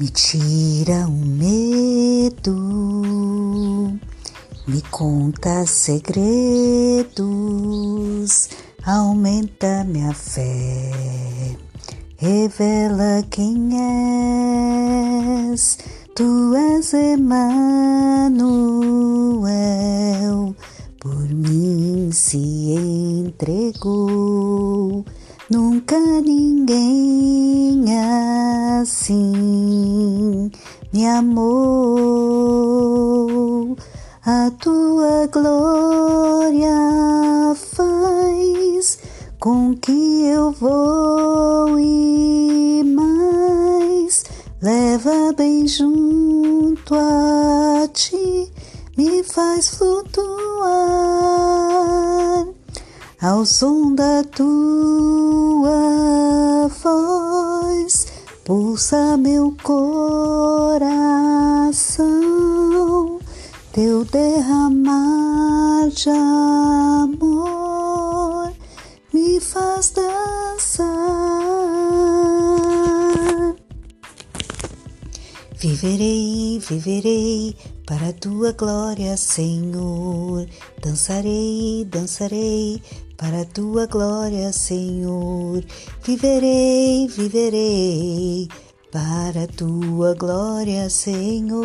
Me tira o medo, me conta segredos, aumenta minha fé, revela quem és. Tu és Emmanuel, por mim se entregou. Nunca ninguém assim me amou. A tua glória faz com que eu vou e mais leva bem junto a ti, me faz flutuar ao som da tua pulsa meu coração, teu derramar de amor me faz dançar. Viverei, viverei para a tua glória, Senhor. Dançarei, dançarei para a tua glória, Senhor. Viverei, viverei para a tua glória, Senhor.